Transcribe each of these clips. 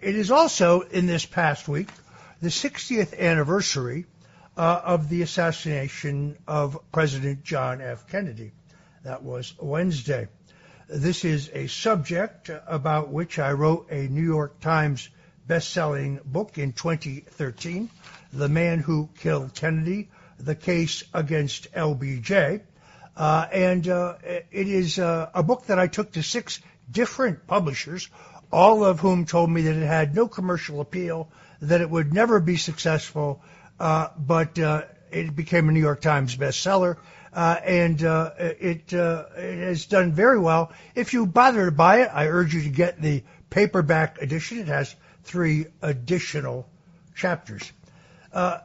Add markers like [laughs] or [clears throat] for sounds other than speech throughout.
It is also, in this past week, the 60th anniversary uh, of the assassination of President John F. Kennedy. That was Wednesday. This is a subject about which I wrote a New York Times best-selling book in 2013, The Man Who Killed Kennedy, The Case Against LBJ. Uh, and uh, it is uh, a book that I took to six different publishers all of whom told me that it had no commercial appeal, that it would never be successful, uh, but uh, it became a New York Times bestseller. Uh, and uh, it, uh, it has done very well. If you bother to buy it, I urge you to get the paperback edition. It has three additional chapters. Uh,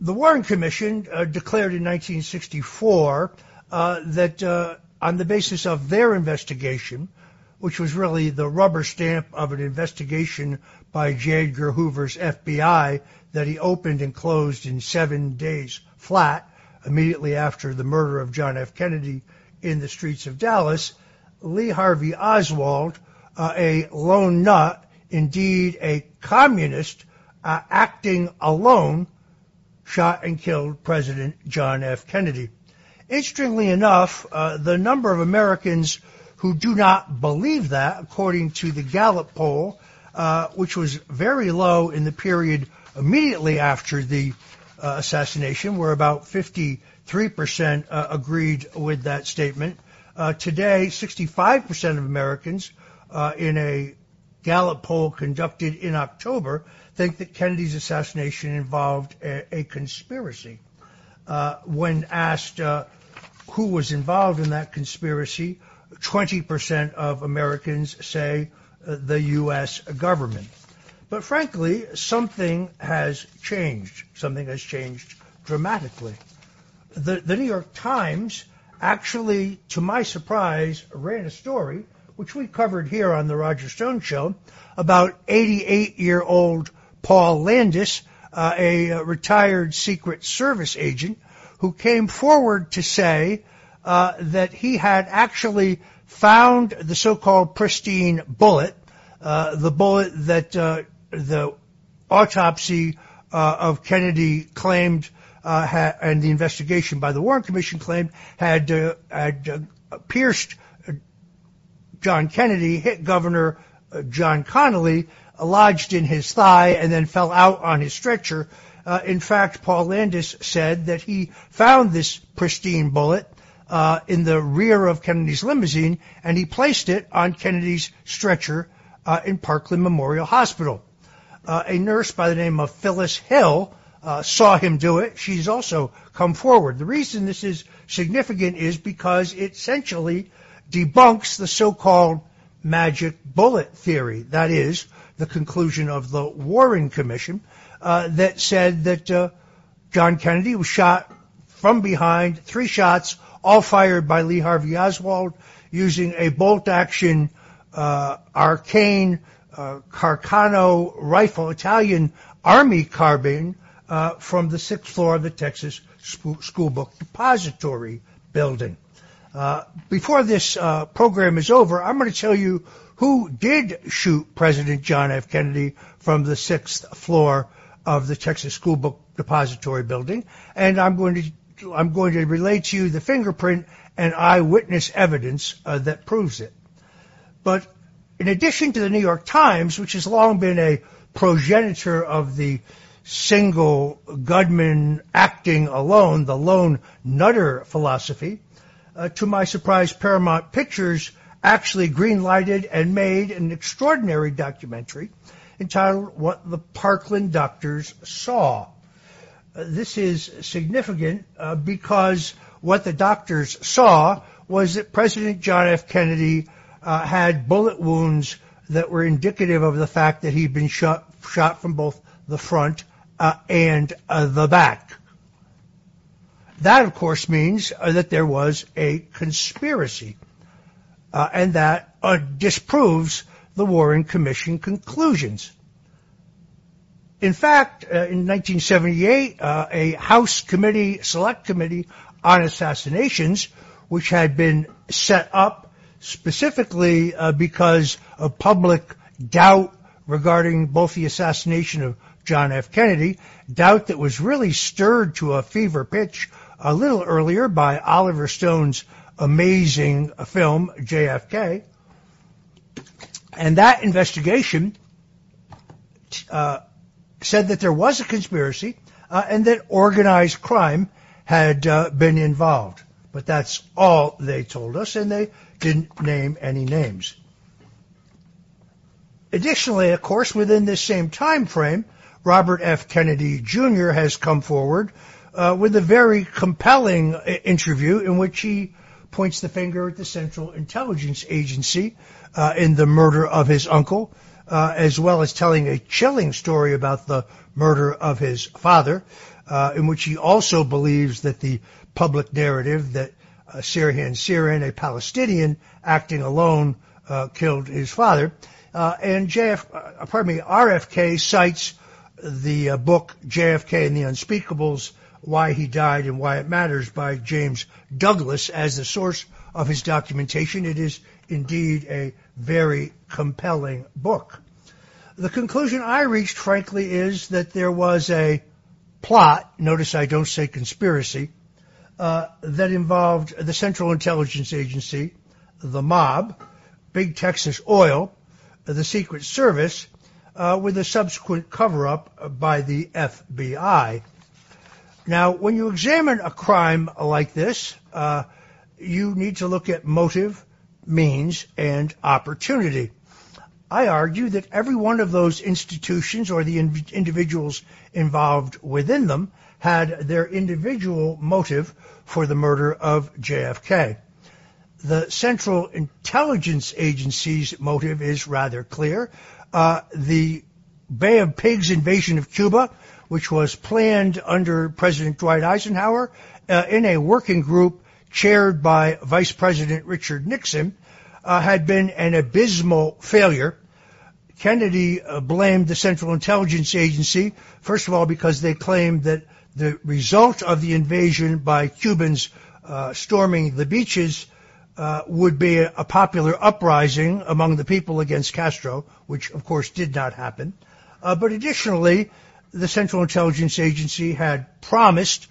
the Warren Commission declared in 1964 that on the basis of their investigation, which was really the rubber stamp of an investigation by J. Edgar Hoover's FBI that he opened and closed in seven days flat immediately after the murder of John F. Kennedy in the streets of Dallas. Lee Harvey Oswald, uh, a lone nut, indeed a communist, uh, acting alone, shot and killed President John F. Kennedy. Interestingly enough, uh, the number of Americans who do not believe that, according to the Gallup poll, uh, which was very low in the period immediately after the uh, assassination, where about 53% uh, agreed with that statement. Uh, today, 65% of Americans uh, in a Gallup poll conducted in October think that Kennedy's assassination involved a, a conspiracy. Uh, when asked who was involved in that conspiracy, 20% of Americans say uh, the U.S. government. But frankly, something has changed. Something has changed dramatically. The, the New York Times actually, to my surprise, ran a story, which we covered here on the Roger Stone Show, about 88-year-old Paul Landis, uh, a retired Secret Service agent, who came forward to say uh, that he had actually found the so-called pristine bullet, uh, the bullet that uh, the autopsy uh, of Kennedy claimed uh, had, and the investigation by the Warren Commission claimed had had pierced John Kennedy, hit Governor John Connally, lodged in his thigh, and then fell out on his stretcher. Uh, in fact, Paul Landis said that he found this pristine bullet uh, in the rear of Kennedy's limousine, and he placed it on Kennedy's stretcher uh, in Parkland Memorial Hospital. Uh, a nurse by the name of Phyllis Hill uh, saw him do it. She's also come forward. The reason this is significant is because it essentially debunks the so-called magic bullet theory. That is, the conclusion of the Warren Commission uh, that said that uh, John Kennedy was shot from behind, three shots, all fired by Lee Harvey Oswald using a bolt-action uh, arcane uh, Carcano rifle, Italian Army carbine, uh, from the sixth floor of the Texas School Book Depository building. Uh, before this uh, program is over, I'm going to tell you who did shoot President John F. Kennedy from the sixth floor of the Texas School Book Depository building, and I'm going to I'm going to relate to you the fingerprint and eyewitness evidence uh, that proves it. But in addition to the New York Times, which has long been a progenitor of the single gunman acting alone, the lone nutter philosophy, uh, to my surprise, Paramount Pictures actually greenlighted and made an extraordinary documentary entitled What the Parkland Doctors Saw this is significant uh, because what the doctors saw was that President John F. Kennedy uh, had bullet wounds that were indicative of the fact that he'd been shot, from both the front uh, and the back. That, of course, means that there was a conspiracy, and that disproves the Warren Commission conclusions. In fact, uh, in 1978, uh, a House committee, select committee on assassinations, which had been set up specifically uh, because of public doubt regarding both the assassination of John F. Kennedy, doubt that was really stirred to a fever pitch a little earlier by Oliver Stone's amazing film, JFK. And that investigation uh, said that there was a conspiracy uh, and that organized crime had uh, been involved. But that's all they told us, and they didn't name any names. Additionally, of course, within this same time frame, Robert F. Kennedy Jr. has come forward uh, with a very compelling uh, interview in which he points the finger at the Central Intelligence Agency uh, in the murder of his uncle, uh, as well as telling a chilling story about the murder of his father, uh, in which he also believes that the public narrative that uh, Sirhan a Palestinian acting alone, uh, killed his father. Uh, and JF, pardon me, RFK cites the book JFK and the Unspeakables, Why He Died and Why It Matters by James Douglas as the source of his documentation. It is indeed a very compelling book. The conclusion I reached, frankly, is that there was a plot, notice I don't say conspiracy, uh, that involved the Central Intelligence Agency, the mob, Big Texas Oil, the Secret Service, uh, with a subsequent cover-up by the FBI. Now, when you examine a crime like this, uh, you need to look at motive, means, and opportunity. I argue that every one of those institutions or the in- individuals involved within them had their individual motive for the murder of JFK. The Central Intelligence Agency's motive is rather clear. Uh, the Bay of Pigs invasion of Cuba, which was planned under President Dwight Eisenhower uh, in a working group chaired by Vice President Richard Nixon, uh, had been an abysmal failure. Kennedy uh, blamed the Central Intelligence Agency, first of all, because they claimed that the result of the invasion by Cubans uh, storming the beaches uh, would be a, a, popular uprising among the people against Castro, which of course did not happen. Uh, but additionally, the Central Intelligence Agency had promised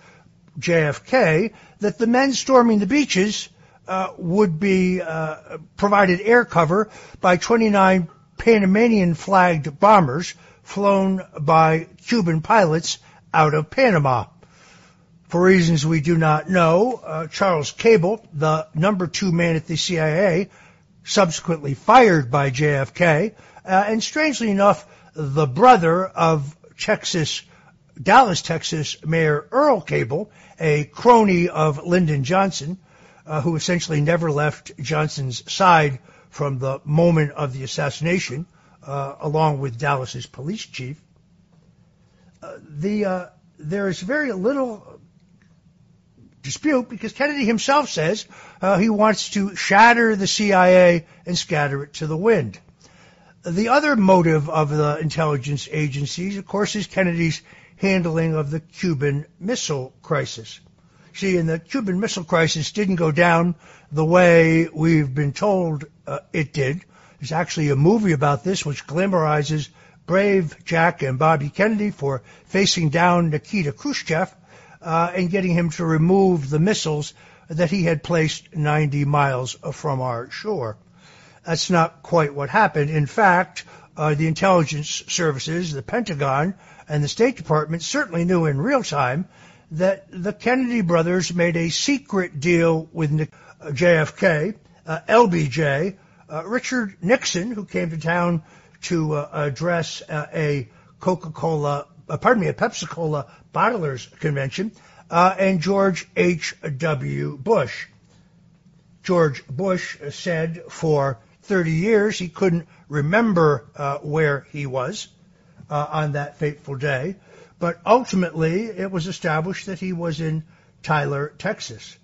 JFK that the men storming the beaches uh, would be uh, provided air cover by 29 Panamanian flagged bombers flown by Cuban pilots out of Panama. For reasons we do not know, uh, Charles Cabell, the number two man at the CIA, subsequently fired by JFK, uh, and strangely enough, the brother of Texas, Dallas, Texas Mayor Earle Cabell, a crony of Lyndon Johnson, uh, who essentially never left Johnson's side from the moment of the assassination, uh, along with Dallas's police chief. Uh, the uh, there is very little dispute because Kennedy himself says uh, he wants to shatter the CIA and scatter it to the wind. The other motive of the intelligence agencies, of course, is Kennedy's handling of the Cuban Missile Crisis. See, and the Cuban Missile Crisis didn't go down the way we've been told uh, it did. There's actually a movie about this which glamorizes brave Jack and Bobby Kennedy for facing down Nikita Khrushchev uh, and getting him to remove the missiles that he had placed 90 miles from our shore. That's not quite what happened. In fact, uh, the intelligence services, the Pentagon, and the State Department certainly knew in real time that the Kennedy brothers made a secret deal with JFK, uh, LBJ, uh, Richard Nixon, who came to town to uh, address uh, a Coca-Cola, uh, pardon me, a Pepsi-Cola bottlers convention, uh, and George H.W. Bush. George Bush said for 30 years he couldn't remember uh, where he was uh, on that fateful day, but ultimately it was established that he was in Tyler, Texas.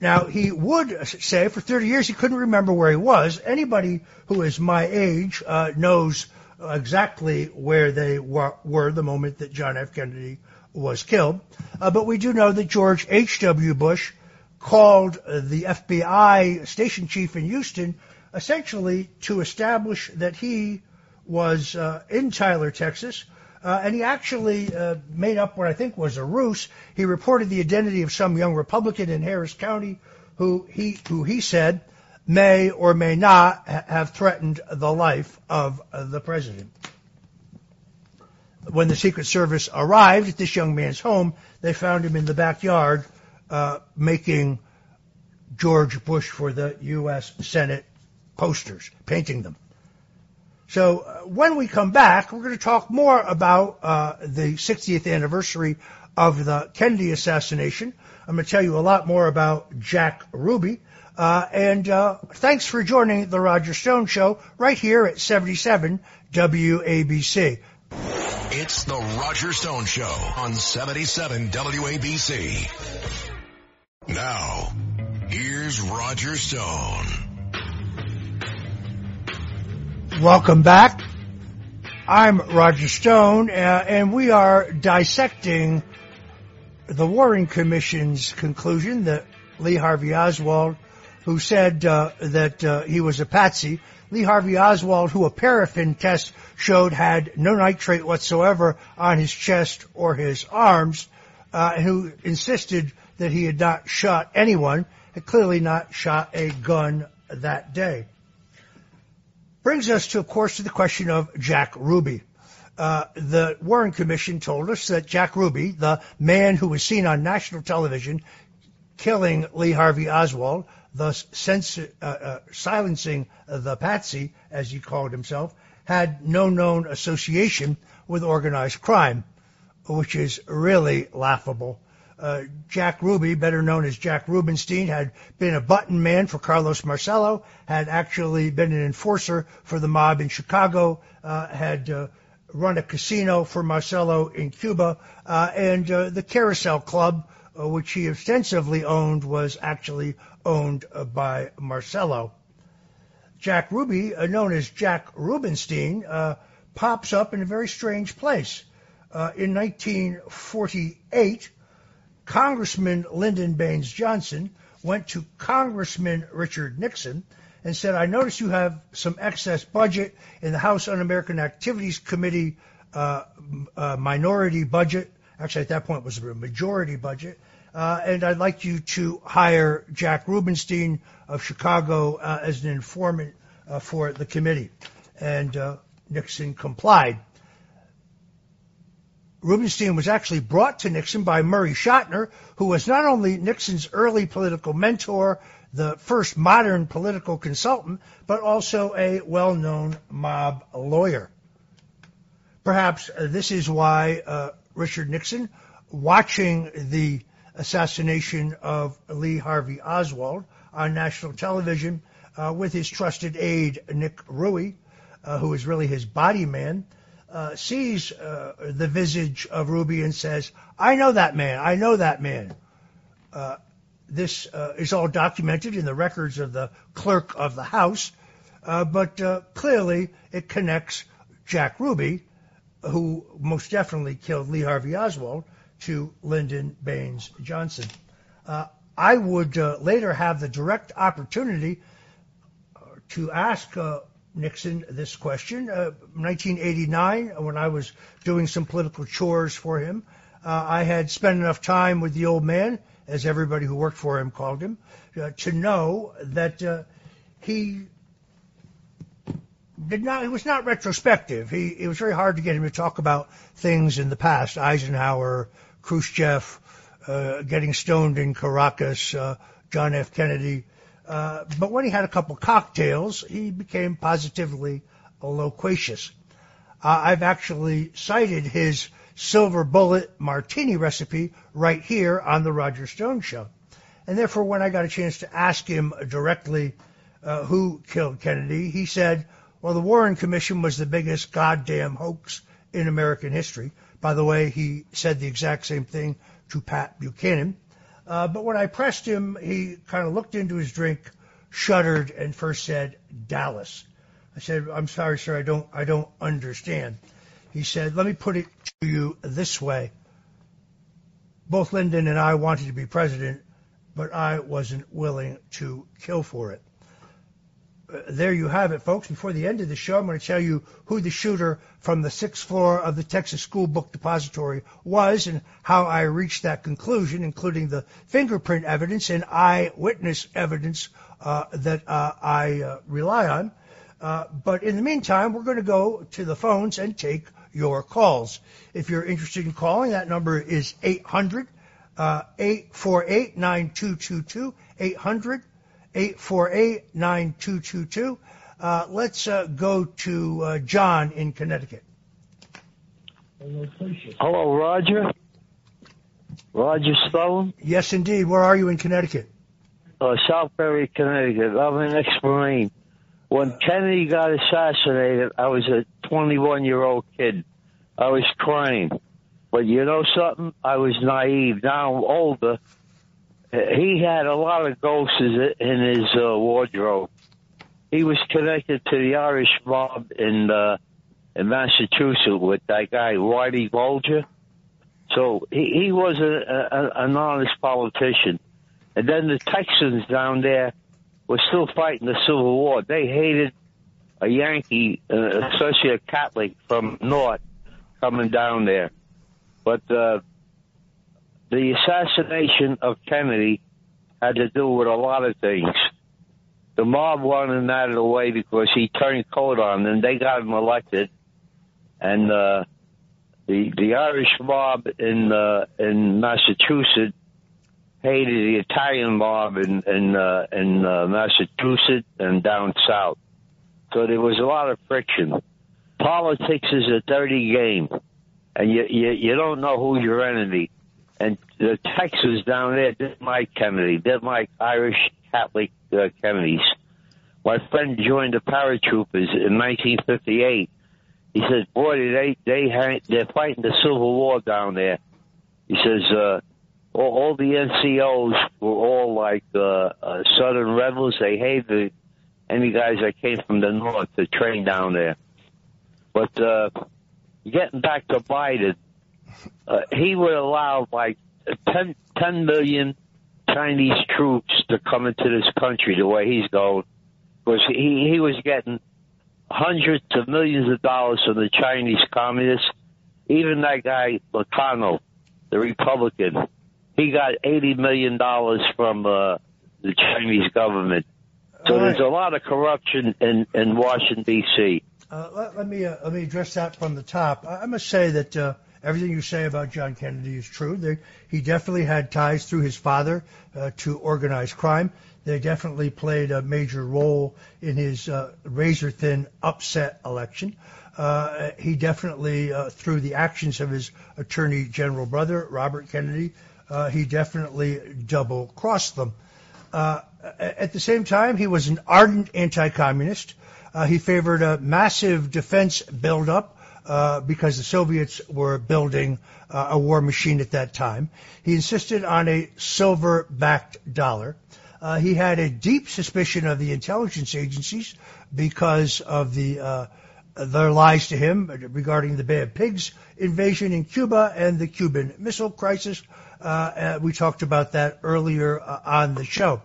Now, he would say for 30 years he couldn't remember where he was. Anybody who is my age uh, knows exactly where they were, the moment that John F. Kennedy was killed. Uh, but we do know that George H.W. Bush called the FBI station chief in Houston essentially to establish that he was uh, in Tyler, Texas, uh, and he actually uh, made up what I think was a ruse. He reported the identity of some young Republican in Harris County who he who he said may or may not ha- have threatened the life of uh, the president. When the Secret Service arrived at this young man's home, they found him in the backyard uh, making George Bush for the U.S. Senate posters, painting them. So uh, when we come back, we're going to talk more about uh, the 60th anniversary of the Kennedy assassination. I'm going to tell you a lot more about Jack Ruby. Uh, and uh, thanks for joining the Roger Stone Show right here at 77 WABC. It's the Roger Stone Show on 77 WABC. Now, here's Roger Stone. Welcome back. I'm Roger Stone, uh, and we are dissecting the Warren Commission's conclusion that Lee Harvey Oswald, who said uh, that uh, he was a patsy, Lee Harvey Oswald, who a paraffin test showed had no nitrate whatsoever on his chest or his arms, uh, who insisted that he had not shot anyone, had clearly not shot a gun that day. Brings us to, of course, to the question of Jack Ruby. Uh, the Warren Commission told us that Jack Ruby, the man who was seen on national television killing Lee Harvey Oswald, thus uh, uh, silencing the patsy, as he called himself, had no known association with organized crime, which is really laughable uh, Jack Ruby, better known as Jack Rubenstein, had been a button man for Carlos Marcello, had actually been an enforcer for the mob in Chicago, uh, had uh, run a casino for Marcello in Cuba, uh, and uh, the Carousel Club, uh, which he extensively owned, was actually owned by Marcello. Jack Ruby, known as Jack Rubenstein, pops up in a very strange place. in 1948, Congressman Lyndon Baines Johnson went to Congressman Richard Nixon and said, I notice you have some excess budget in the House Un-American Activities Committee uh, uh, minority budget. Actually, at that point, was a majority budget. Uh, and I'd like you to hire Jack Rubenstein of Chicago uh, as an informant uh, for the committee. And uh, Nixon complied. Rubenstein was actually brought to Nixon by Murray Chotiner, who was not only Nixon's early political mentor, the first modern political consultant, but also a well-known mob lawyer. Perhaps uh, this is why uh, Richard Nixon, watching the assassination of Lee Harvey Oswald on national television uh, with his trusted aide Nick Ruwe, uh, who is really his body man, uh, sees uh, the visage of Ruby and says, I know that man. I know that man. Uh, this uh, is all documented in the records of the clerk of the House, uh, but uh, clearly it connects Jack Ruby, who most definitely killed Lee Harvey Oswald, to Lyndon Baines Johnson. I would later have the direct opportunity to ask Nixon this question. Uh, 1989, when I was doing some political chores for him, uh, I had spent enough time with the old man, as everybody who worked for him called him, uh, to know that uh, he did not. It was not retrospective. He. It was very hard to get him to talk about things in the past. Eisenhower, Khrushchev, uh, getting stoned in Caracas, uh, John F. Kennedy. Uh, but when he had a couple cocktails, he became positively loquacious. Uh, I've actually cited his silver bullet martini recipe right here on the Roger Stone Show. And therefore, when I got a chance to ask him directly uh, who killed Kennedy, he said, well, the Warren Commission was the biggest goddamn hoax in American history. By the way, he said the exact same thing to Pat Buchanan. Uh, but when I pressed him, he kind of looked into his drink, shuddered, and first said, Dallas. I said, I'm sorry, sir, I don't, I don't understand. He said, let me put it to you this way. Both Lyndon and I wanted to be president, but I wasn't willing to kill for it. There you have it, folks. Before the end of the show, I'm going to tell you who the shooter from the sixth floor of the Texas School Book Depository was and how I reached that conclusion, including the fingerprint evidence and eyewitness evidence uh, that uh, I uh, rely on. Uh, but in the meantime, we're going to go to the phones and take your calls. If you're interested in calling, that number is 800 848 9222. 800 848 9222. Uh, let's uh, go to uh, John in Connecticut. Hello, Roger. Roger Stone? Yes, indeed. Where are you in Connecticut? Uh, Southbury, Connecticut. I'm an ex-Marine. When Kennedy got assassinated, I was a 21 year old kid. I was crying. But you know something? I was naive. Now I'm older he had a lot of ghosts in his uh, wardrobe. He was connected to the Irish mob in uh, in Massachusetts with that guy Whitey Bulger. So he, he was a, a, an honest politician. And then the Texans down there were still fighting the Civil War. They hated a Yankee, uh, especially a Catholic from North, coming down there. But uh, the assassination of Kennedy had to do with a lot of things. The mob wanted him out of the way because he turned cold on them. They got him elected, and uh, the the Irish mob in uh, in Massachusetts hated the Italian mob in in, uh, in uh, Massachusetts and down south. So there was a lot of friction. Politics is a dirty game, and you you, you don't know who your enemy and the Texans down there didn't like Kennedy. Didn't like Irish Catholic uh, Kennedys. My friend joined the paratroopers in 1958. He says, "Boy, they they they're fighting the Civil War down there." He says, uh, all, "All the NCOs were all like uh, uh, Southern rebels. They hated any guys that came from the north to train down there." But uh, getting back to Biden, uh, he would allow like 10, 10 million Chinese troops to come into this country the way he's going, because he he was getting hundreds of millions of dollars from the Chinese communists. Even that guy McConnell, the Republican, he got eighty million dollars from uh, the Chinese government. So right. there's a lot of corruption in in Washington D.C. Uh, let, let, me uh, let me address that from the top. I, I must say that uh, everything you say about John Kennedy is true. They, he definitely had ties through his father uh, to organized crime. They definitely played a major role in his uh, razor thin upset election. Uh, he definitely, uh, through the actions of his attorney general brother, Robert Kennedy, uh, he definitely double crossed them. Uh, at the same time, he was an ardent anti communist. he favored a massive defense buildup uh, because the Soviets were building uh, a war machine at that time. He insisted on a silver-backed dollar. Uh, he had a deep suspicion of the intelligence agencies because of the uh, their lies to him regarding the Bay of Pigs invasion in Cuba and the Cuban Missile Crisis. Uh, we talked about that earlier on the show.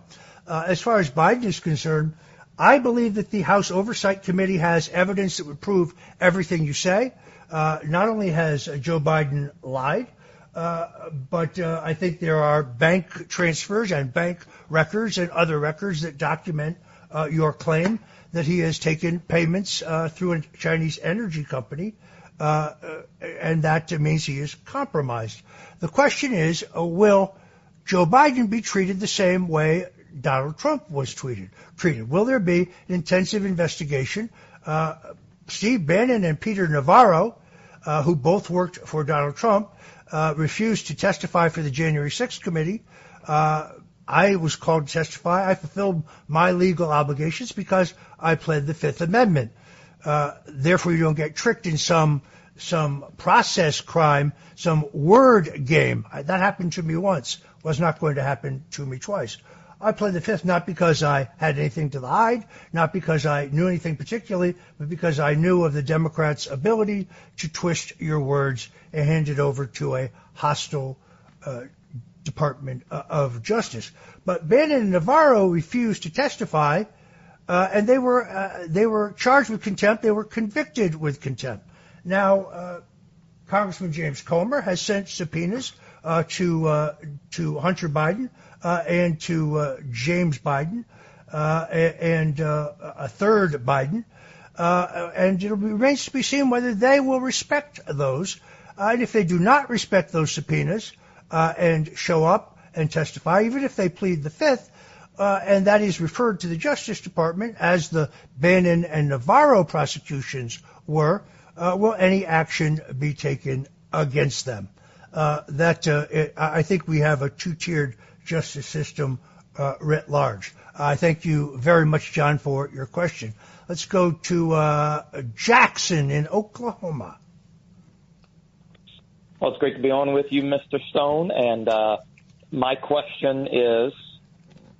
Uh as far as Biden is concerned, I believe that the House Oversight Committee has evidence that would prove everything you say. Uh, not only has Joe Biden lied, uh, but uh, I think there are bank transfers and bank records and other records that document uh, your claim that he has taken payments uh, through a Chinese energy company, uh, and that means he is compromised. The question is, will Joe Biden be treated the same way Donald Trump was tweeted, treated. Will there be an intensive investigation? Uh, Steve Bannon and Peter Navarro, uh, who both worked for Donald Trump, uh, refused to testify for the January 6th committee. Uh, I was called to testify. I fulfilled my legal obligations because I pled the Fifth Amendment. Uh, therefore, you don't get tricked in some some process crime, some word game. That happened to me once. Was not going to happen to me twice. I pled the fifth not because I had anything to hide, not because I knew anything particularly, but because I knew of the Democrats' ability to twist your words and hand it over to a hostile uh, Department uh, of Justice. But Bannon and Navarro refused to testify uh, and they were uh, they were charged with contempt. They were convicted with contempt. Now, uh, Congressman James Comer has sent subpoenas uh, to to Hunter Biden and to James Biden and a third Biden, and it remains to be seen whether they will respect those. and if they do not respect those subpoenas and show up and testify, even if they plead the fifth, uh, and that is referred to the Justice Department as the Bannon and Navarro prosecutions were, uh, will any action be taken against them? Uh, that uh, I think we have a two-tiered justice system uh, writ large. I thank you very much, John, for your question. Let's go to uh, Jackson in Oklahoma. Well, it's great to be on with you, Mr. Stone. And uh, my question is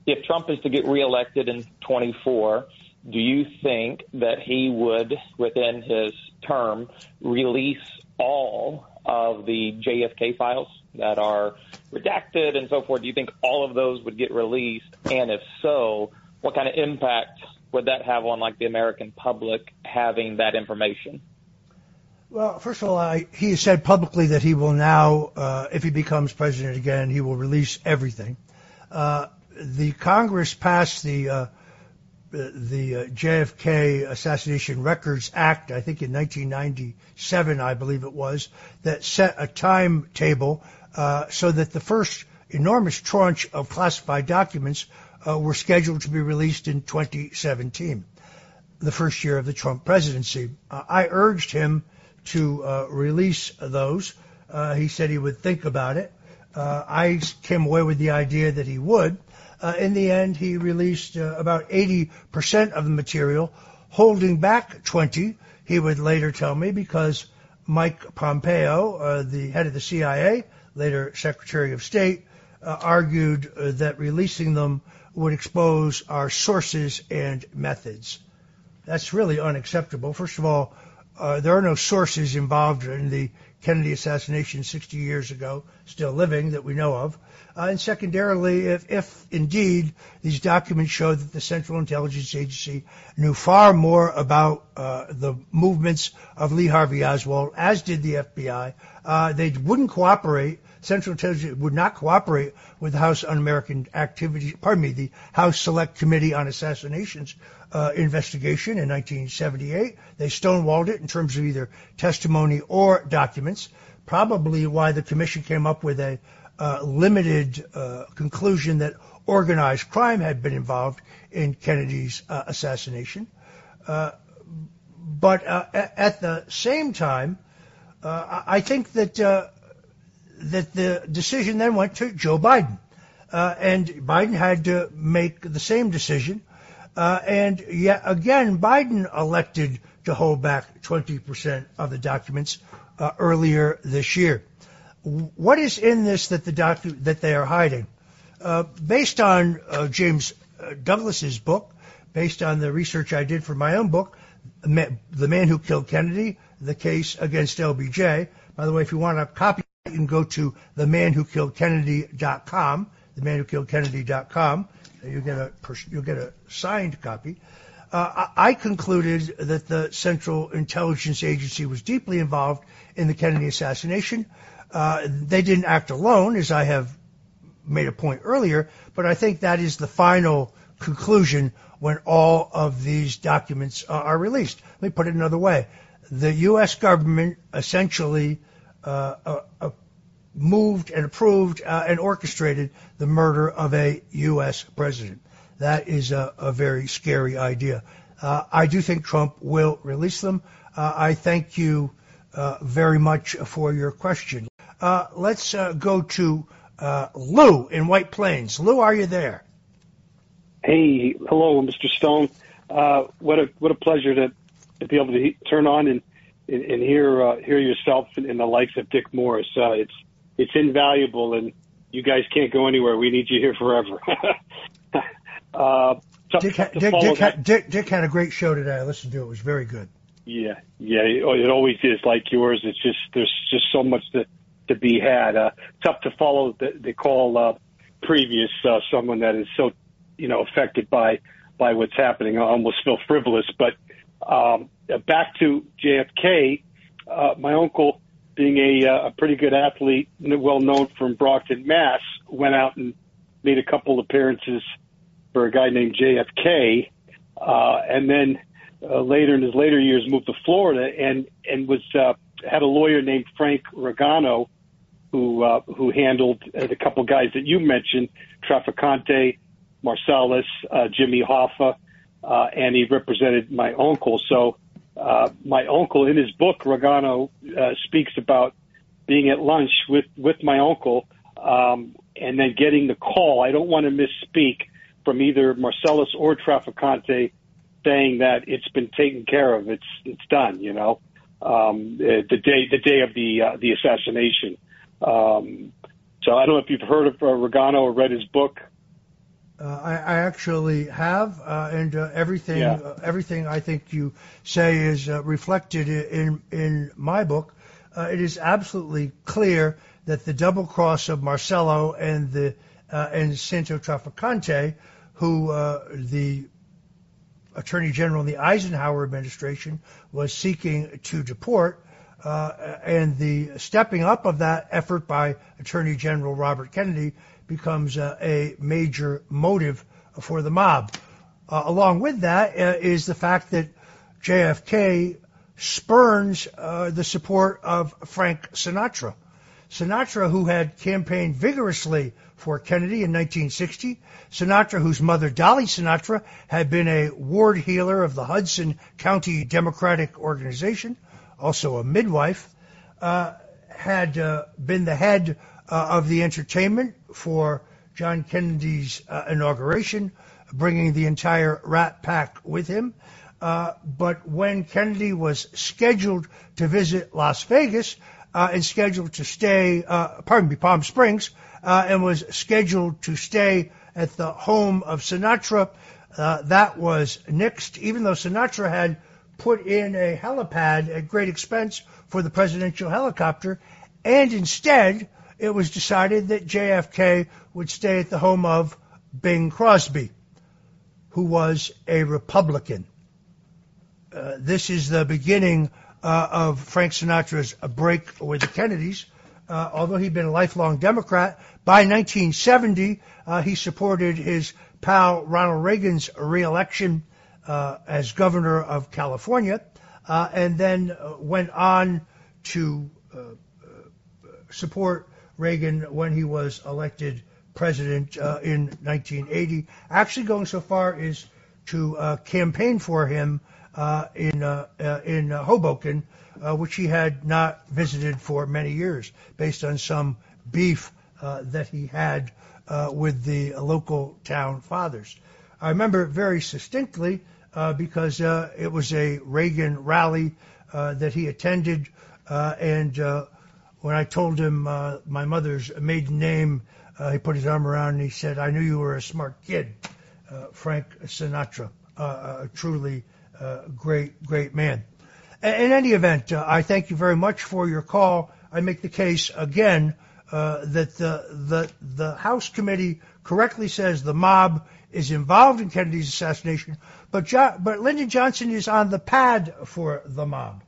if Trump is to get reelected in 24, do you think that he would, within his term, release all of the JFK files that are redacted and so forth? Do you think all of those would get released? And if so, what kind of impact would that have on like the American public having that information? Well, first of all, I, he has said publicly that he will now, uh, if he becomes president again, he will release everything. Uh, the Congress passed the uh, the uh, JFK Assassination Records Act, I think in 1997, I believe it was, that set a timetable so that the first enormous tranche of classified documents uh, were scheduled to be released in 2017, the first year of the Trump presidency. Uh, I urged him to uh, release those. he said he would think about it. I came away with the idea that he would. Uh, in the end, he released uh, about 80% of the material, holding back 20, he would later tell me, because Mike Pompeo, uh, the head of the CIA, later Secretary of State, uh, argued uh, that releasing them would expose our sources and methods. That's really unacceptable. First of all, uh, there are no sources involved in the Kennedy assassination 60 years ago, still living that we know of. And secondarily, if, indeed these documents show that the Central Intelligence Agency knew far more about the movements of Lee Harvey Oswald, as did the FBI, they wouldn't cooperate. Central Intelligence would not cooperate with the House Un-American Activities, pardon me, the House Select Committee on Assassinations uh, investigation in 1978. They stonewalled it in terms of either testimony or documents. Probably why the commission came up with a uh, limited uh, conclusion that organized crime had been involved in Kennedy's uh, assassination. Uh, but uh, at the same time, I think that that the decision then went to Joe Biden, and Biden had to make the same decision. and yet again, Biden elected to hold back 20% of the documents earlier this year what is in this that the docu- that they are hiding? Uh, based on uh, James uh, Douglas's book, based on the research I did for my own book, The Man Who Killed Kennedy, The Case Against LBJ. By the way, if you want a copy, you can go to themanwhokilledkennedy.com, themanwhokilledkennedy.com. You'll get a, you'll get a signed copy. Uh, I concluded that the Central Intelligence Agency was deeply involved in the Kennedy assassination. Uh, they didn't act alone, as I have made a point earlier, but I think that is the final conclusion when all of these documents are released. Let me put it another way. The U.S. government essentially moved and approved uh, and orchestrated the murder of a U.S. president. That is a, a very scary idea. I do think Trump will release them. I thank you very much for your question. Uh, let's uh, go to uh, Lou in White Plains. Lou, are you there? Hey, hello, Mr. Stone. Uh, what a what a pleasure to, to be able to turn on and and, and hear uh, hear yourself and, and, the likes of Dick Morris. Uh, it's it's invaluable, and you guys can't go anywhere. We need you here forever. [laughs] Dick, Dick, Dick, Dick, Dick had a great show today. I listened to it. It was very good. Yeah, yeah, it always is like yours. It's just there's just so much to to be had. Uh, tough to follow the, the call uh, previous uh, someone that is so you know affected by by what's happening. I almost feel frivolous, but um, back to JFK. Uh, my uncle, being a, uh, a pretty good athlete, well known from Brockton, Mass, went out and made a couple appearances for a guy named JFK, uh, and then uh, later in his later years moved to Florida and and was uh, had a lawyer named Frank Ragano, who uh, who handled uh, the couple guys that you mentioned, Trafficante, Marcellus, uh, Jimmy Hoffa, uh, and he represented my uncle. So uh, my uncle, in his book, Ragano uh, speaks about being at lunch with with my uncle, um, and then getting the call. I don't want to misspeak from either Marcellus or Trafficante saying that it's been taken care of. It's it's done. You know, um, the day the day of the uh, the assassination. Um, so I don't know if you've heard of uh, Ragano or read his book. Uh, I, I, actually have, uh, and uh, everything yeah. Uh, everything I think you say is uh, reflected in in my book. it is absolutely clear that the double cross of Marcello and the and Santo Trafficante, who the Attorney General in the Eisenhower administration was seeking to deport, uh, and the stepping up of that effort by Attorney General Robert Kennedy becomes a major motive for the mob. Uh, along with that uh, is the fact that JFK spurns uh, the support of Frank Sinatra. Sinatra, who had campaigned vigorously for Kennedy in 1960, Sinatra, whose mother, Dolly Sinatra, had been a ward heeler of the Hudson County Democratic Organization, also a midwife, uh, had uh, been the head of the entertainment for John Kennedy's uh, inauguration, bringing the entire Rat Pack with him. Uh, but when Kennedy was scheduled to visit Las Vegas uh, and scheduled to stay, pardon me, Palm Springs, and was scheduled to stay at the home of Sinatra, that was nixed, even though Sinatra had put in a helipad at great expense for the presidential helicopter, and instead it was decided that JFK would stay at the home of Bing Crosby, who was a Republican. Uh, this is the beginning uh, of Frank Sinatra's break with the Kennedys. Uh, although he'd been a lifelong Democrat, by 1970 uh, he supported his pal Ronald Reagan's reelection uh, as governor of California, uh, and then went on to support Reagan when he was elected president in 1980. Actually, going so far as to campaign for him in in Hoboken, which he had not visited for many years, based on some beef that he had with the local town fathers. I remember very distinctly uh, because uh, it was a Reagan rally uh, that he attended. Uh, and uh, when I told him uh, my mother's maiden name, uh, he put his arm around and he said, I knew you were a smart kid, uh, Frank Sinatra, uh, a truly uh, great, great man. In any event, uh, I thank you very much for your call. I make the case again uh, that the, the, the House committee correctly says the mob is involved in Kennedy's assassination, but, jo- but Lyndon Johnson is on the pad for the mob.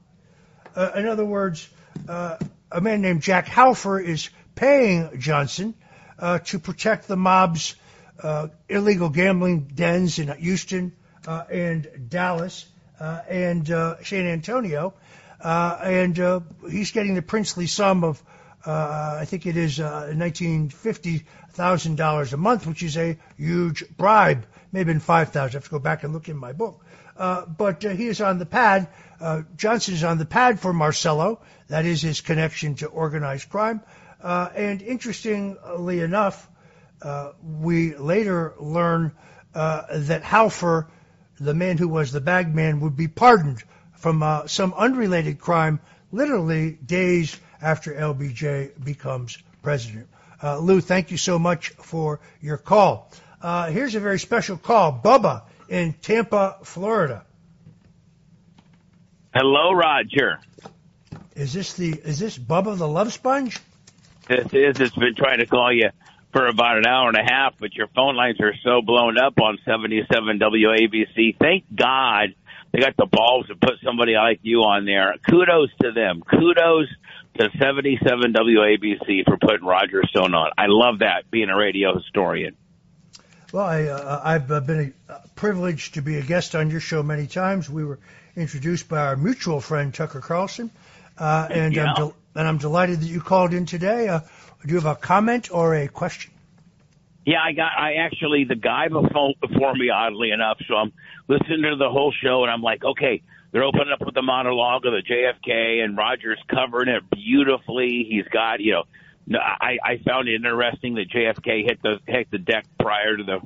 Uh, in other words, uh, a man named Jack Halfen is paying Johnson uh, to protect the mob's uh, illegal gambling dens in Houston uh, and Dallas uh, and San Antonio, and he's getting the princely sum of uh, I think it is uh, $1950,000 a month, which is a huge bribe. Maybe in 5000 I have to go back and look in my book. Uh, but he is on the pad. Uh, Johnson is on the pad for Marcello. That is his connection to organized crime. Uh, and interestingly enough, uh, we later learn uh, that Halfen, the man who was the bagman, would be pardoned from uh, some unrelated crime literally days after LBJ becomes president. Uh, Lou, thank you so much for your call. Uh, here's a very special call. Bubba in Tampa, Florida. Hello, Roger. Is this the is this Bubba the Love Sponge? This is. It's been trying to call you for about an hour and a half, but your phone lines are so blown up on 77 WABC. Thank God they got the balls to put somebody like you on there. Kudos to them. Kudos to 77 WABC for putting Roger Stone on. I love that being a radio historian. Well, I, uh, I've been a, uh, privileged to be a guest on your show many times. We were introduced by our mutual friend Tucker Carlson, uh, and Yeah. I'm del- and I'm delighted that you called in today. Uh, do you have a comment or a question? Yeah, I got. I actually the guy before before me, oddly enough. So I'm listening to the whole show, and I'm like, okay, they're opening up with the monologue of the JFK, and Rogers covering it beautifully. He's got, you know, I I found it interesting that JFK hit the hit the deck prior to the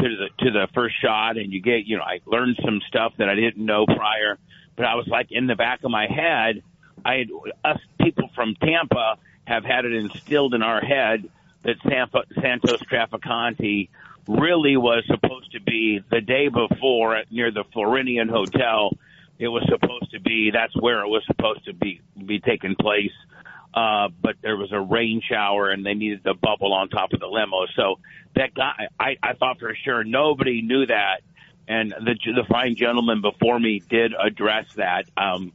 to the to the first shot, and you get, you know, I learned some stuff that I didn't know prior, but I was like in the back of my head, I had us people from Tampa have had it instilled in our head that Sampa, Santos Traficante really was supposed to be the day before at, near the Floridian Hotel. It was supposed to be that's where it was supposed to be be taking place. Uh, but there was a rain shower and they needed the bubble on top of the limo. So that guy, I, I thought for sure nobody knew that. And the, the fine gentleman before me did address that. Um,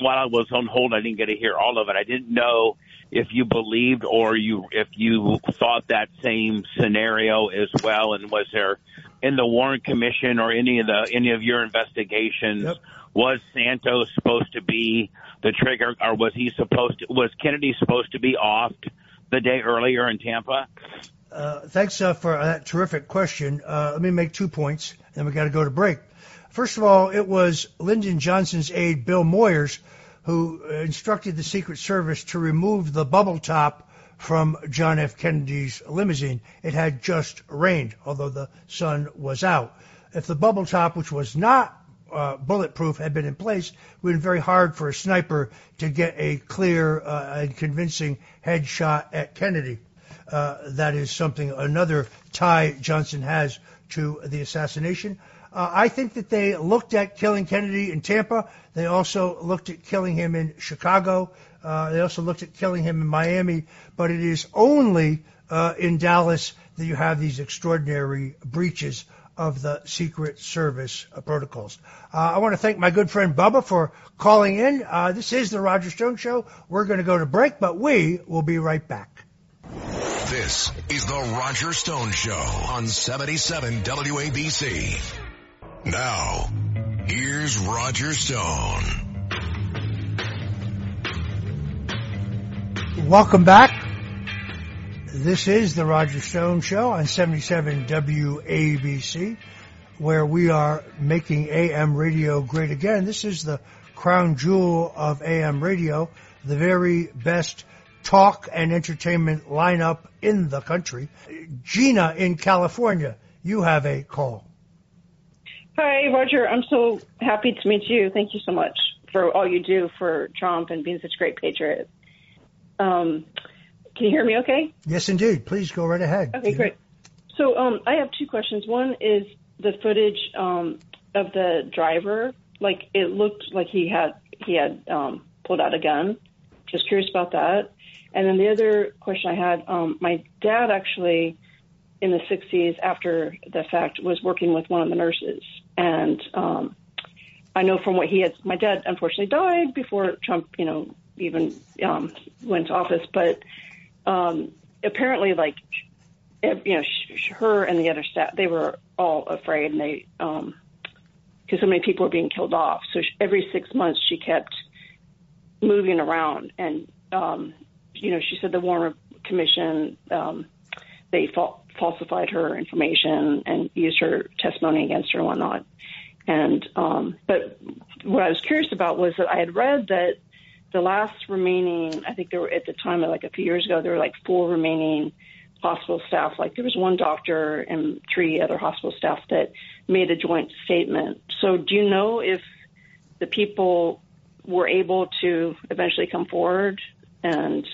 while I was on hold, I didn't get to hear all of it. I didn't know if you believed or you if you thought that same scenario as well, and was there in the Warren Commission or any of the any of your investigations Yep. was Santos supposed to be the trigger, or was he supposed to was Kennedy supposed to be offed the day earlier in Tampa? Uh, thanks uh, for that terrific question. Uh, let me make two points, then we got to go to break. First of all, it was Lyndon Johnson's aide, Bill Moyers, who instructed the Secret Service to remove the bubble top from John F. Kennedy's limousine. It had just rained, although the sun was out. If the bubble top, which was not uh, bulletproof, had been in place, it would have been very hard for a sniper to get a clear uh, and convincing headshot at Kennedy. Uh, that is something another tie Johnson has to the assassination. Uh, I think that they looked at killing Kennedy in Tampa. They also looked at killing him in Chicago. Uh, they also looked at killing him in Miami. But it is only uh, in Dallas that you have these extraordinary breaches of the Secret Service uh, protocols. Uh, I want to thank my good friend Bubba for calling in. Uh, this is the Roger Stone Show. We're going to go to break, but we will be right back. This is the Roger Stone Show on 77 WABC. Now, here's Roger Stone. Welcome back. This is the Roger Stone Show on 77 WABC, where we are making AM radio great again. This is the crown jewel of AM radio, the very best talk and entertainment lineup in the country. Gina in California, you have a call. Hi, Roger. I'm so happy to meet you. Thank you so much for all you do for Trump and being such a great patriot. Um, can you hear me okay? Yes, indeed. Please go right ahead. Okay, great. So um, I have two questions. One is the footage um, of the driver. Like it looked like he had he had um, pulled out a gun. Just curious about that. And then the other question I had, um, my dad actually in the 60s after the fact was working with one of the nurses and um I know from what he had my dad unfortunately died before Trump you know even um went to office. But um apparently like you know her and the other staff they were all afraid and they um because so many people were being killed off. So sh- every 6 months she kept moving around and um you know she said the Warren commission um they fal- falsified her information and used her testimony against her and whatnot. And um, but what I was curious about was that I had read that the last remaining, I think there were at the time, like a few years ago, there were like four remaining hospital staff. Like there was one doctor and three other hospital staff that made a joint statement. So do you know if the people were able to eventually come forward and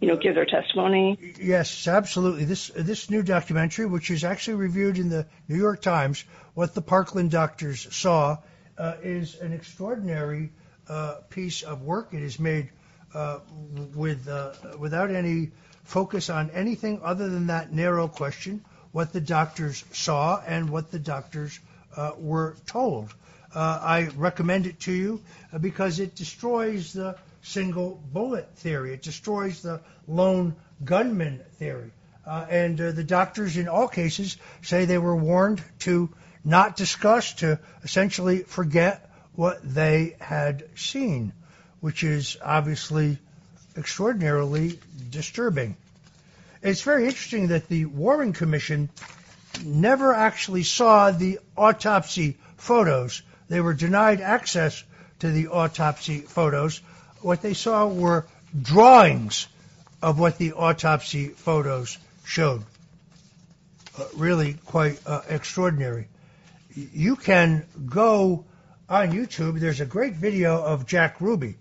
you know give their testimony? Yes, absolutely. This this new documentary, which is actually reviewed in the New York Times, what the Parkland doctors saw, uh, is an extraordinary uh, piece of work. It is made uh, with uh, without any focus on anything other than that narrow question: what the doctors saw and what the doctors uh, were told. Uh, I recommend it to you because it destroys the single bullet theory. It destroys the lone gunman theory. Uh, and uh, the doctors in all cases say they were warned to not discuss, to essentially forget what they had seen, which is obviously extraordinarily disturbing. It's very interesting that the Warren Commission never actually saw the autopsy photos. They were denied access to the autopsy photos. What they saw were drawings of what the autopsy photos showed. Uh, really quite uh, extraordinary. You can go on YouTube. There's a great video of Jack Ruby.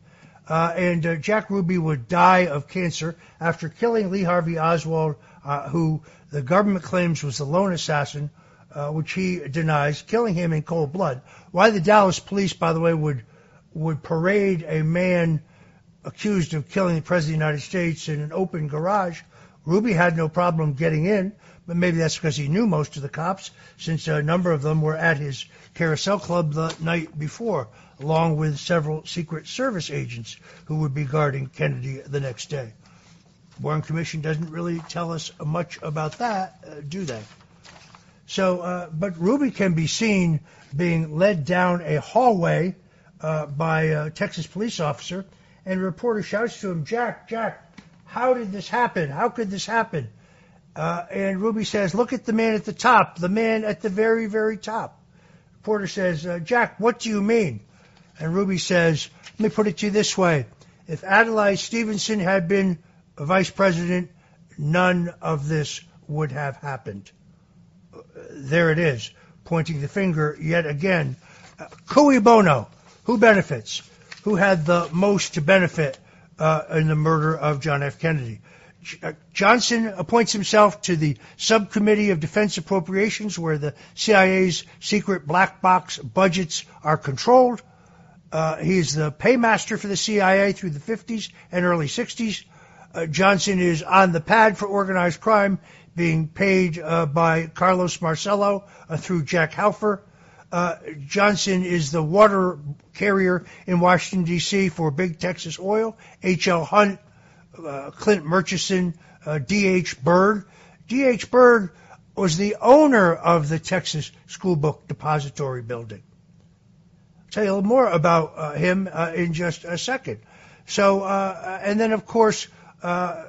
Uh, and uh, Jack Ruby would die of cancer after killing Lee Harvey Oswald, uh, who the government claims was the lone assassin, uh, which he denies, killing him in cold blood. Why the Dallas police, by the way, would would parade a man accused of killing the President of the United States in an open garage. Ruby had no problem getting in, but maybe that's because he knew most of the cops, since a number of them were at his carousel club the night before, along with several Secret Service agents who would be guarding Kennedy the next day. Warren Commission doesn't really tell us much about that, uh, do they? So, uh, but Ruby can be seen being led down a hallway uh, by a Texas police officer, and a reporter shouts to him, Jack, Jack, how did this happen? How could this happen? Uh, and Ruby says, look at the man at the top, the man at the very, very top. Reporter says, uh, Jack, what do you mean? And Ruby says, let me put it to you this way. If Adlai Stevenson had been vice president, none of this would have happened. Uh, there it is, pointing the finger yet again. Uh, cui bono. Who benefits? Who had the most to benefit uh, in the murder of John F. Kennedy? Uh, Johnson appoints himself to the Subcommittee of Defense Appropriations, where the CIA's secret black box budgets are controlled. Uh, he's the paymaster for the CIA through the 50s and early 60s. Uh, Johnson is on the pad for organized crime, being paid uh, by Carlos Marcello uh, through Jack Halfen. Uh, Johnson is the water carrier in Washington, D.C. for Big Texas Oil. H.L. Hunt, uh, Clint Murchison, D.H. Byrd. D.H. Byrd was the owner of the Texas School Book Depository Building I'll tell you a little more about uh, him uh, in just a second. So, uh, and then of course, uh,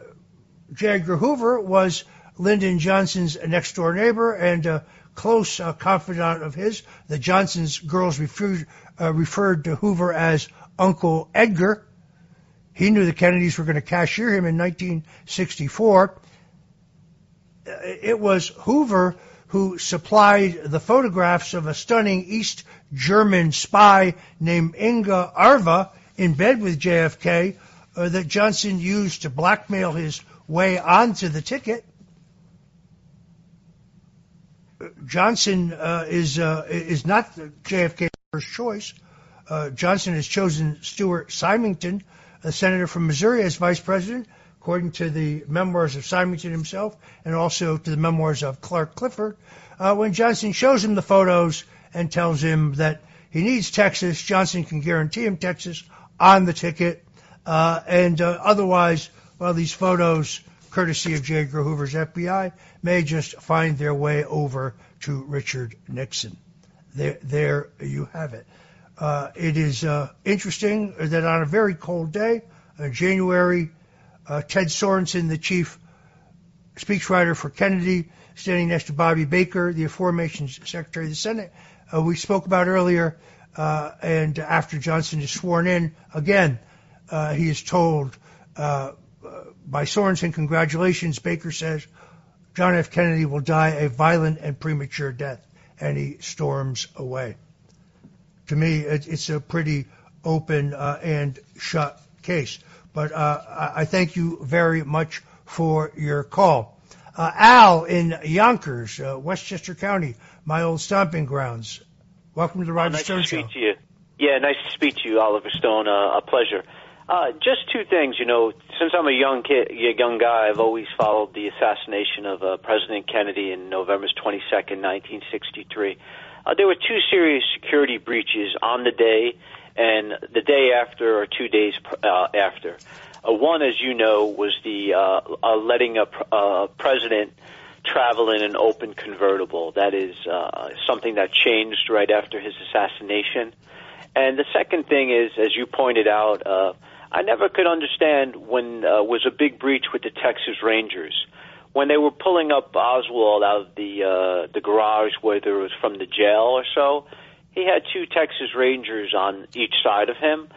J. Edgar Hoover was Lyndon Johnson's next door neighbor and close uh, confidant of his. The Johnson's girls referred, uh, referred to Hoover as Uncle Edgar. He knew the Kennedys were going to cashier him in 1964. It was Hoover who supplied the photographs of a stunning East German spy named Inga Arvad in bed with JFK uh, that Johnson used to blackmail his way onto the ticket. Johnson uh, is uh, is not JFK's first choice. Uh, Johnson has chosen Stuart Symington, a senator from Missouri, as vice president, according to the memoirs of Symington himself and also to the memoirs of Clark Clifford. When Johnson shows him the photos and tells him that he needs Texas, Johnson can guarantee him Texas on the ticket. And otherwise, well, these photos, courtesy of J. Edgar Hoover's FBI, may just find their way over to Richard Nixon. There, there you have it. Uh, it is uh, interesting that on a very cold day, uh, January uh, Ted Sorensen, the chief speechwriter for Kennedy, standing next to Bobby Baker, the aforementioned Secretary of the Senate, uh, we spoke about earlier. Uh, and after Johnson is sworn in, again, he is told by Sorensen, congratulations, Baker says, John F. Kennedy will die a violent and premature death. And he storms away. To me, it's a pretty open uh, and shut case. But uh, I thank you very much for your call. Uh, Al in Yonkers, uh, Westchester County, my old stomping grounds. Welcome to the Roger oh, nice Stone to Show. speak to you. Yeah, nice to speak to you, Oliver Stone. Uh, a pleasure. Uh, just two things, you know. Since I'm a young kid, a young guy, I've always followed the assassination of uh, President Kennedy in November 22nd, 1963. Uh, there were two serious security breaches on the day and the day after, or two days uh, after. Uh, one, as you know, was the uh, uh, letting a pr- uh, president travel in an open convertible. That is uh, something that changed right after his assassination. And the second thing is, as you pointed out. Uh, I never could understand when uh, was a big breach with the Texas Rangers when they were pulling up Oswald out of the uh, the garage, whether it was from the jail or so. He had two Texas Rangers on each side of him,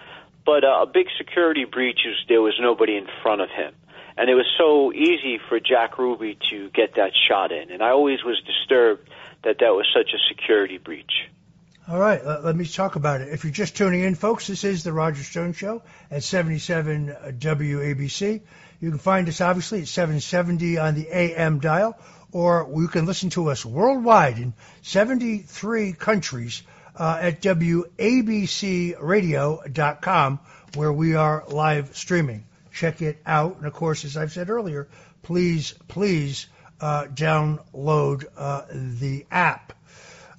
but uh, a big security breach is there was nobody in front of him, and it was so easy for Jack Ruby to get that shot in. And I always was disturbed that that was such a security breach. All right, let, let, me talk about it. If you're just tuning in, folks, this is the Roger Stone Show at 77 WABC. You can find us obviously at 770 on the AM dial, or you can listen to us worldwide in 73 countries uh, at WABCRadio.com, where we are live streaming. Check it out. And of course, as I've said earlier, please, please uh, download uh, the app.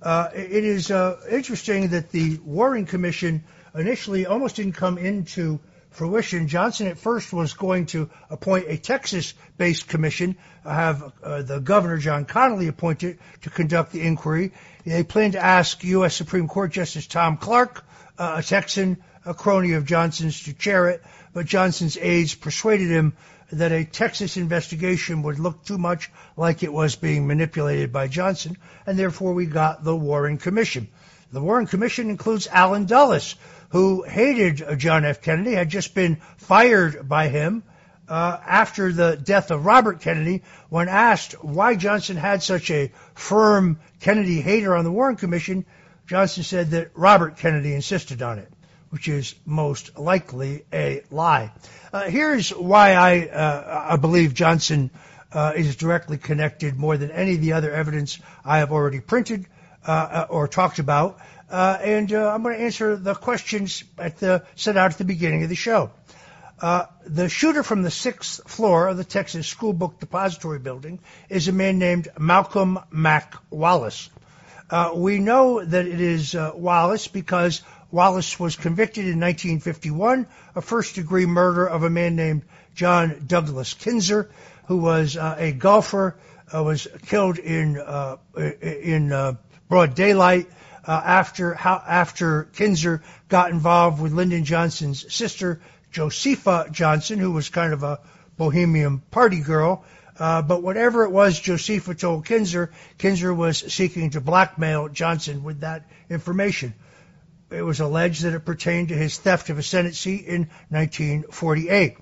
Uh, it is uh, interesting that the Warren Commission initially almost didn't come into fruition. Johnson at first was going to appoint a Texas-based commission, have uh, the governor John Connally appointed to conduct the inquiry. They planned to ask U.S. Supreme Court Justice Tom Clark, uh, a Texan, a crony of Johnson's, to chair it, but Johnson's aides persuaded him that a Texas investigation would look too much like it was being manipulated by Johnson, and therefore we got the Warren Commission. The Warren Commission includes Allen Dulles, who hated John F. Kennedy, had just been fired by him uh, after the death of Robert Kennedy. When asked why Johnson had such a firm Kennedy hater on the Warren Commission, Johnson said that Robert Kennedy insisted on it which is most likely a lie. Uh, here's why I, uh, I believe Johnson uh, is directly connected more than any of the other evidence I have already printed uh, or talked about. Uh, and uh, I'm going to answer the questions the, set out at the beginning of the show. the shooter from the sixth floor of the Texas School Book Depository Building is a man named Malcolm Mac Wallace. we know that it is Wallace because Wallace was convicted in 1951 of first degree murder of a man named John Douglas Kinzer, who was uh, a golfer, uh, was killed in uh, in uh, broad daylight uh, after how, after Kinzer got involved with Lyndon Johnson's sister Josepha Johnson, who was kind of a bohemian party girl. Uh, but whatever it was Josepha told Kinzer, Kinzer was seeking to blackmail Johnson with that information it was alleged that it pertained to his theft of a Senate seat in 1948.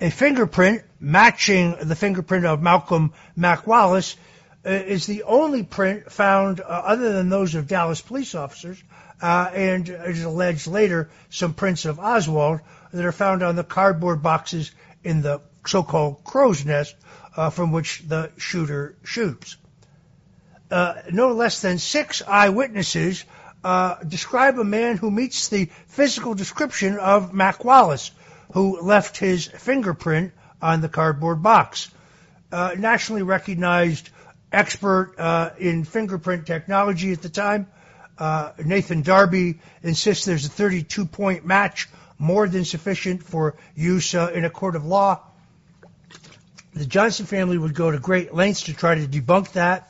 A fingerprint matching the fingerprint of Malcolm Mac Wallace uh, is the only print found, uh, other than those of Dallas police officers, uh, and it is alleged later some prints of Oswald that are found on the cardboard boxes in the so-called crow's nest uh, from which the shooter shoots. Uh, no less than six eyewitnesses uh, describe a man who meets the physical description of Mac Wallace, who left his fingerprint on the cardboard box. Uh, nationally recognized expert uh, in fingerprint technology at the time, uh, Nathan Darby insists there's a 32 point match, more than sufficient for use uh, in a court of law. The Johnson family would go to great lengths to try to debunk that.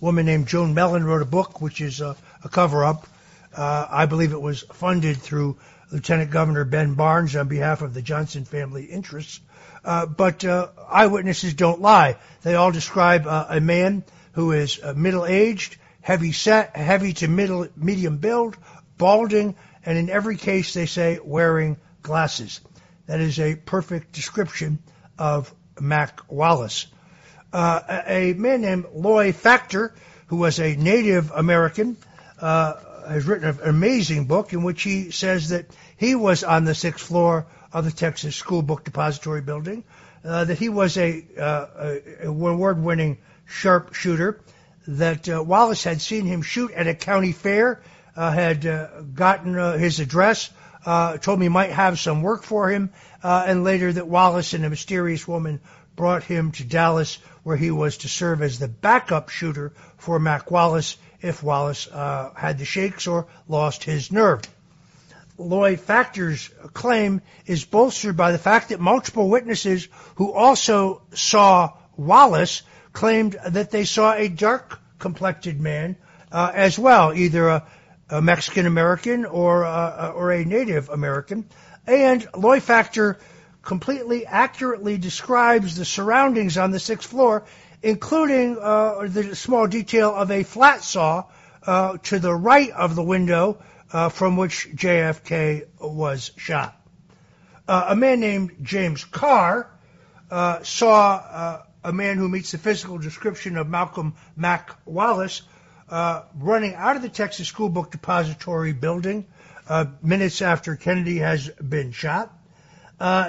A woman named Joan Mellen wrote a book, which is a cover up. Uh, I believe it was funded through Lieutenant Governor Ben Barnes on behalf of the Johnson family interests. Uh, but uh, eyewitnesses don't lie. They all describe uh, a man who is uh, middle-aged, heavy set, heavy to middle, medium build, balding, and in every case they say wearing glasses. That is a perfect description of Mac Wallace. Uh, a man named Loy Factor, who was a Native American, uh, has written an amazing book in which he says that he was on the sixth floor of the Texas School Book Depository building, uh, that he was a, uh, a award-winning sharpshooter, that uh, Wallace had seen him shoot at a county fair, uh, had uh, gotten uh, his address uh, told me he might have some work for him, uh, and later that Wallace and a mysterious woman brought him to Dallas, where he was to serve as the backup shooter for Mac Wallace if Wallace uh, had the shakes or lost his nerve. Loy Factor's claim is bolstered by the fact that multiple witnesses who also saw Wallace claimed that they saw a dark complected man uh, as well, either a, a Mexican American or uh, or a Native American. And Loy Factor completely accurately describes the surroundings on the sixth floor, including uh, the small detail of a flat saw uh, to the right of the window uh, from which JFK was shot. Uh, a man named James Carr uh, saw uh, a man who meets the physical description of Malcolm Mac Wallace uh, running out of the Texas School Book Depository building uh, minutes after Kennedy has been shot,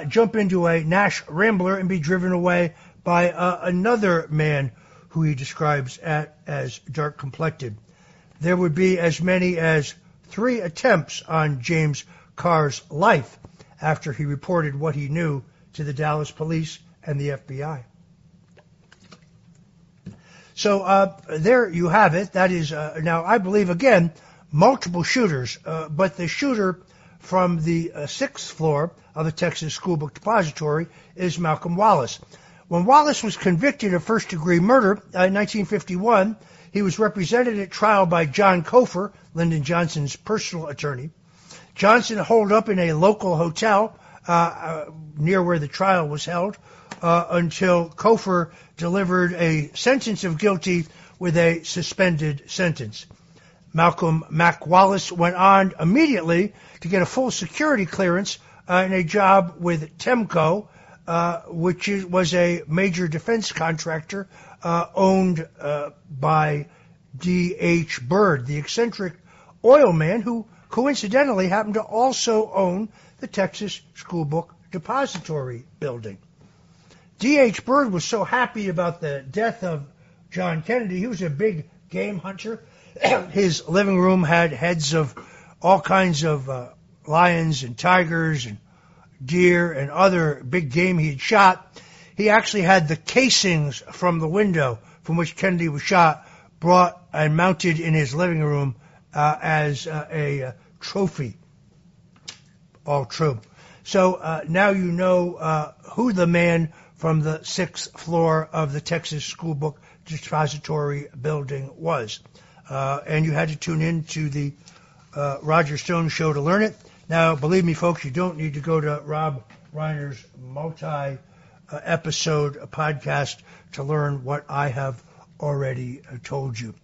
jump into a Nash Rambler and be driven away by another man who he describes at, as dark complected. There would be as many as three attempts on James Carr's life after he reported what he knew to the Dallas police and the FBI. So uh, there you have it. That is uh, now, I believe again, multiple shooters, uh, but the shooter from the uh, sixth floor of the Texas School Book Depository is Malcolm Wallace. When Wallace was convicted of first degree murder uh, in 1951, he was represented at trial by John Cofer, Lyndon Johnson's personal attorney. Johnson holed up in a local hotel uh, uh, near where the trial was held uh, until Cofer delivered a sentence of guilty with a suspended sentence. Malcolm Mac Wallace went on immediately to get a full security clearance uh, in a job with Temco, uh, which is, was a major defense contractor uh, owned uh, by D.H. Byrd, the eccentric oil man who coincidentally happened to also own the Texas School Book Depository building. D.H. Byrd was so happy about the death of John Kennedy. He was a big game hunter. [clears throat] His living room had heads of all kinds of uh, lions and tigers and deer and other big game he had shot he actually had the casings from the window from which Kennedy was shot brought and mounted in his living room uh, as uh, a uh, trophy. All true. So uh, now you know uh, who the man from the sixth floor of the Texas School Book Depository building was. Uh, and you had to tune in to the Roger Stone show to learn it. Now, believe me, folks, you don't need to go to Rob Reiner's multi episode, podcast to learn what I have already uh, told you.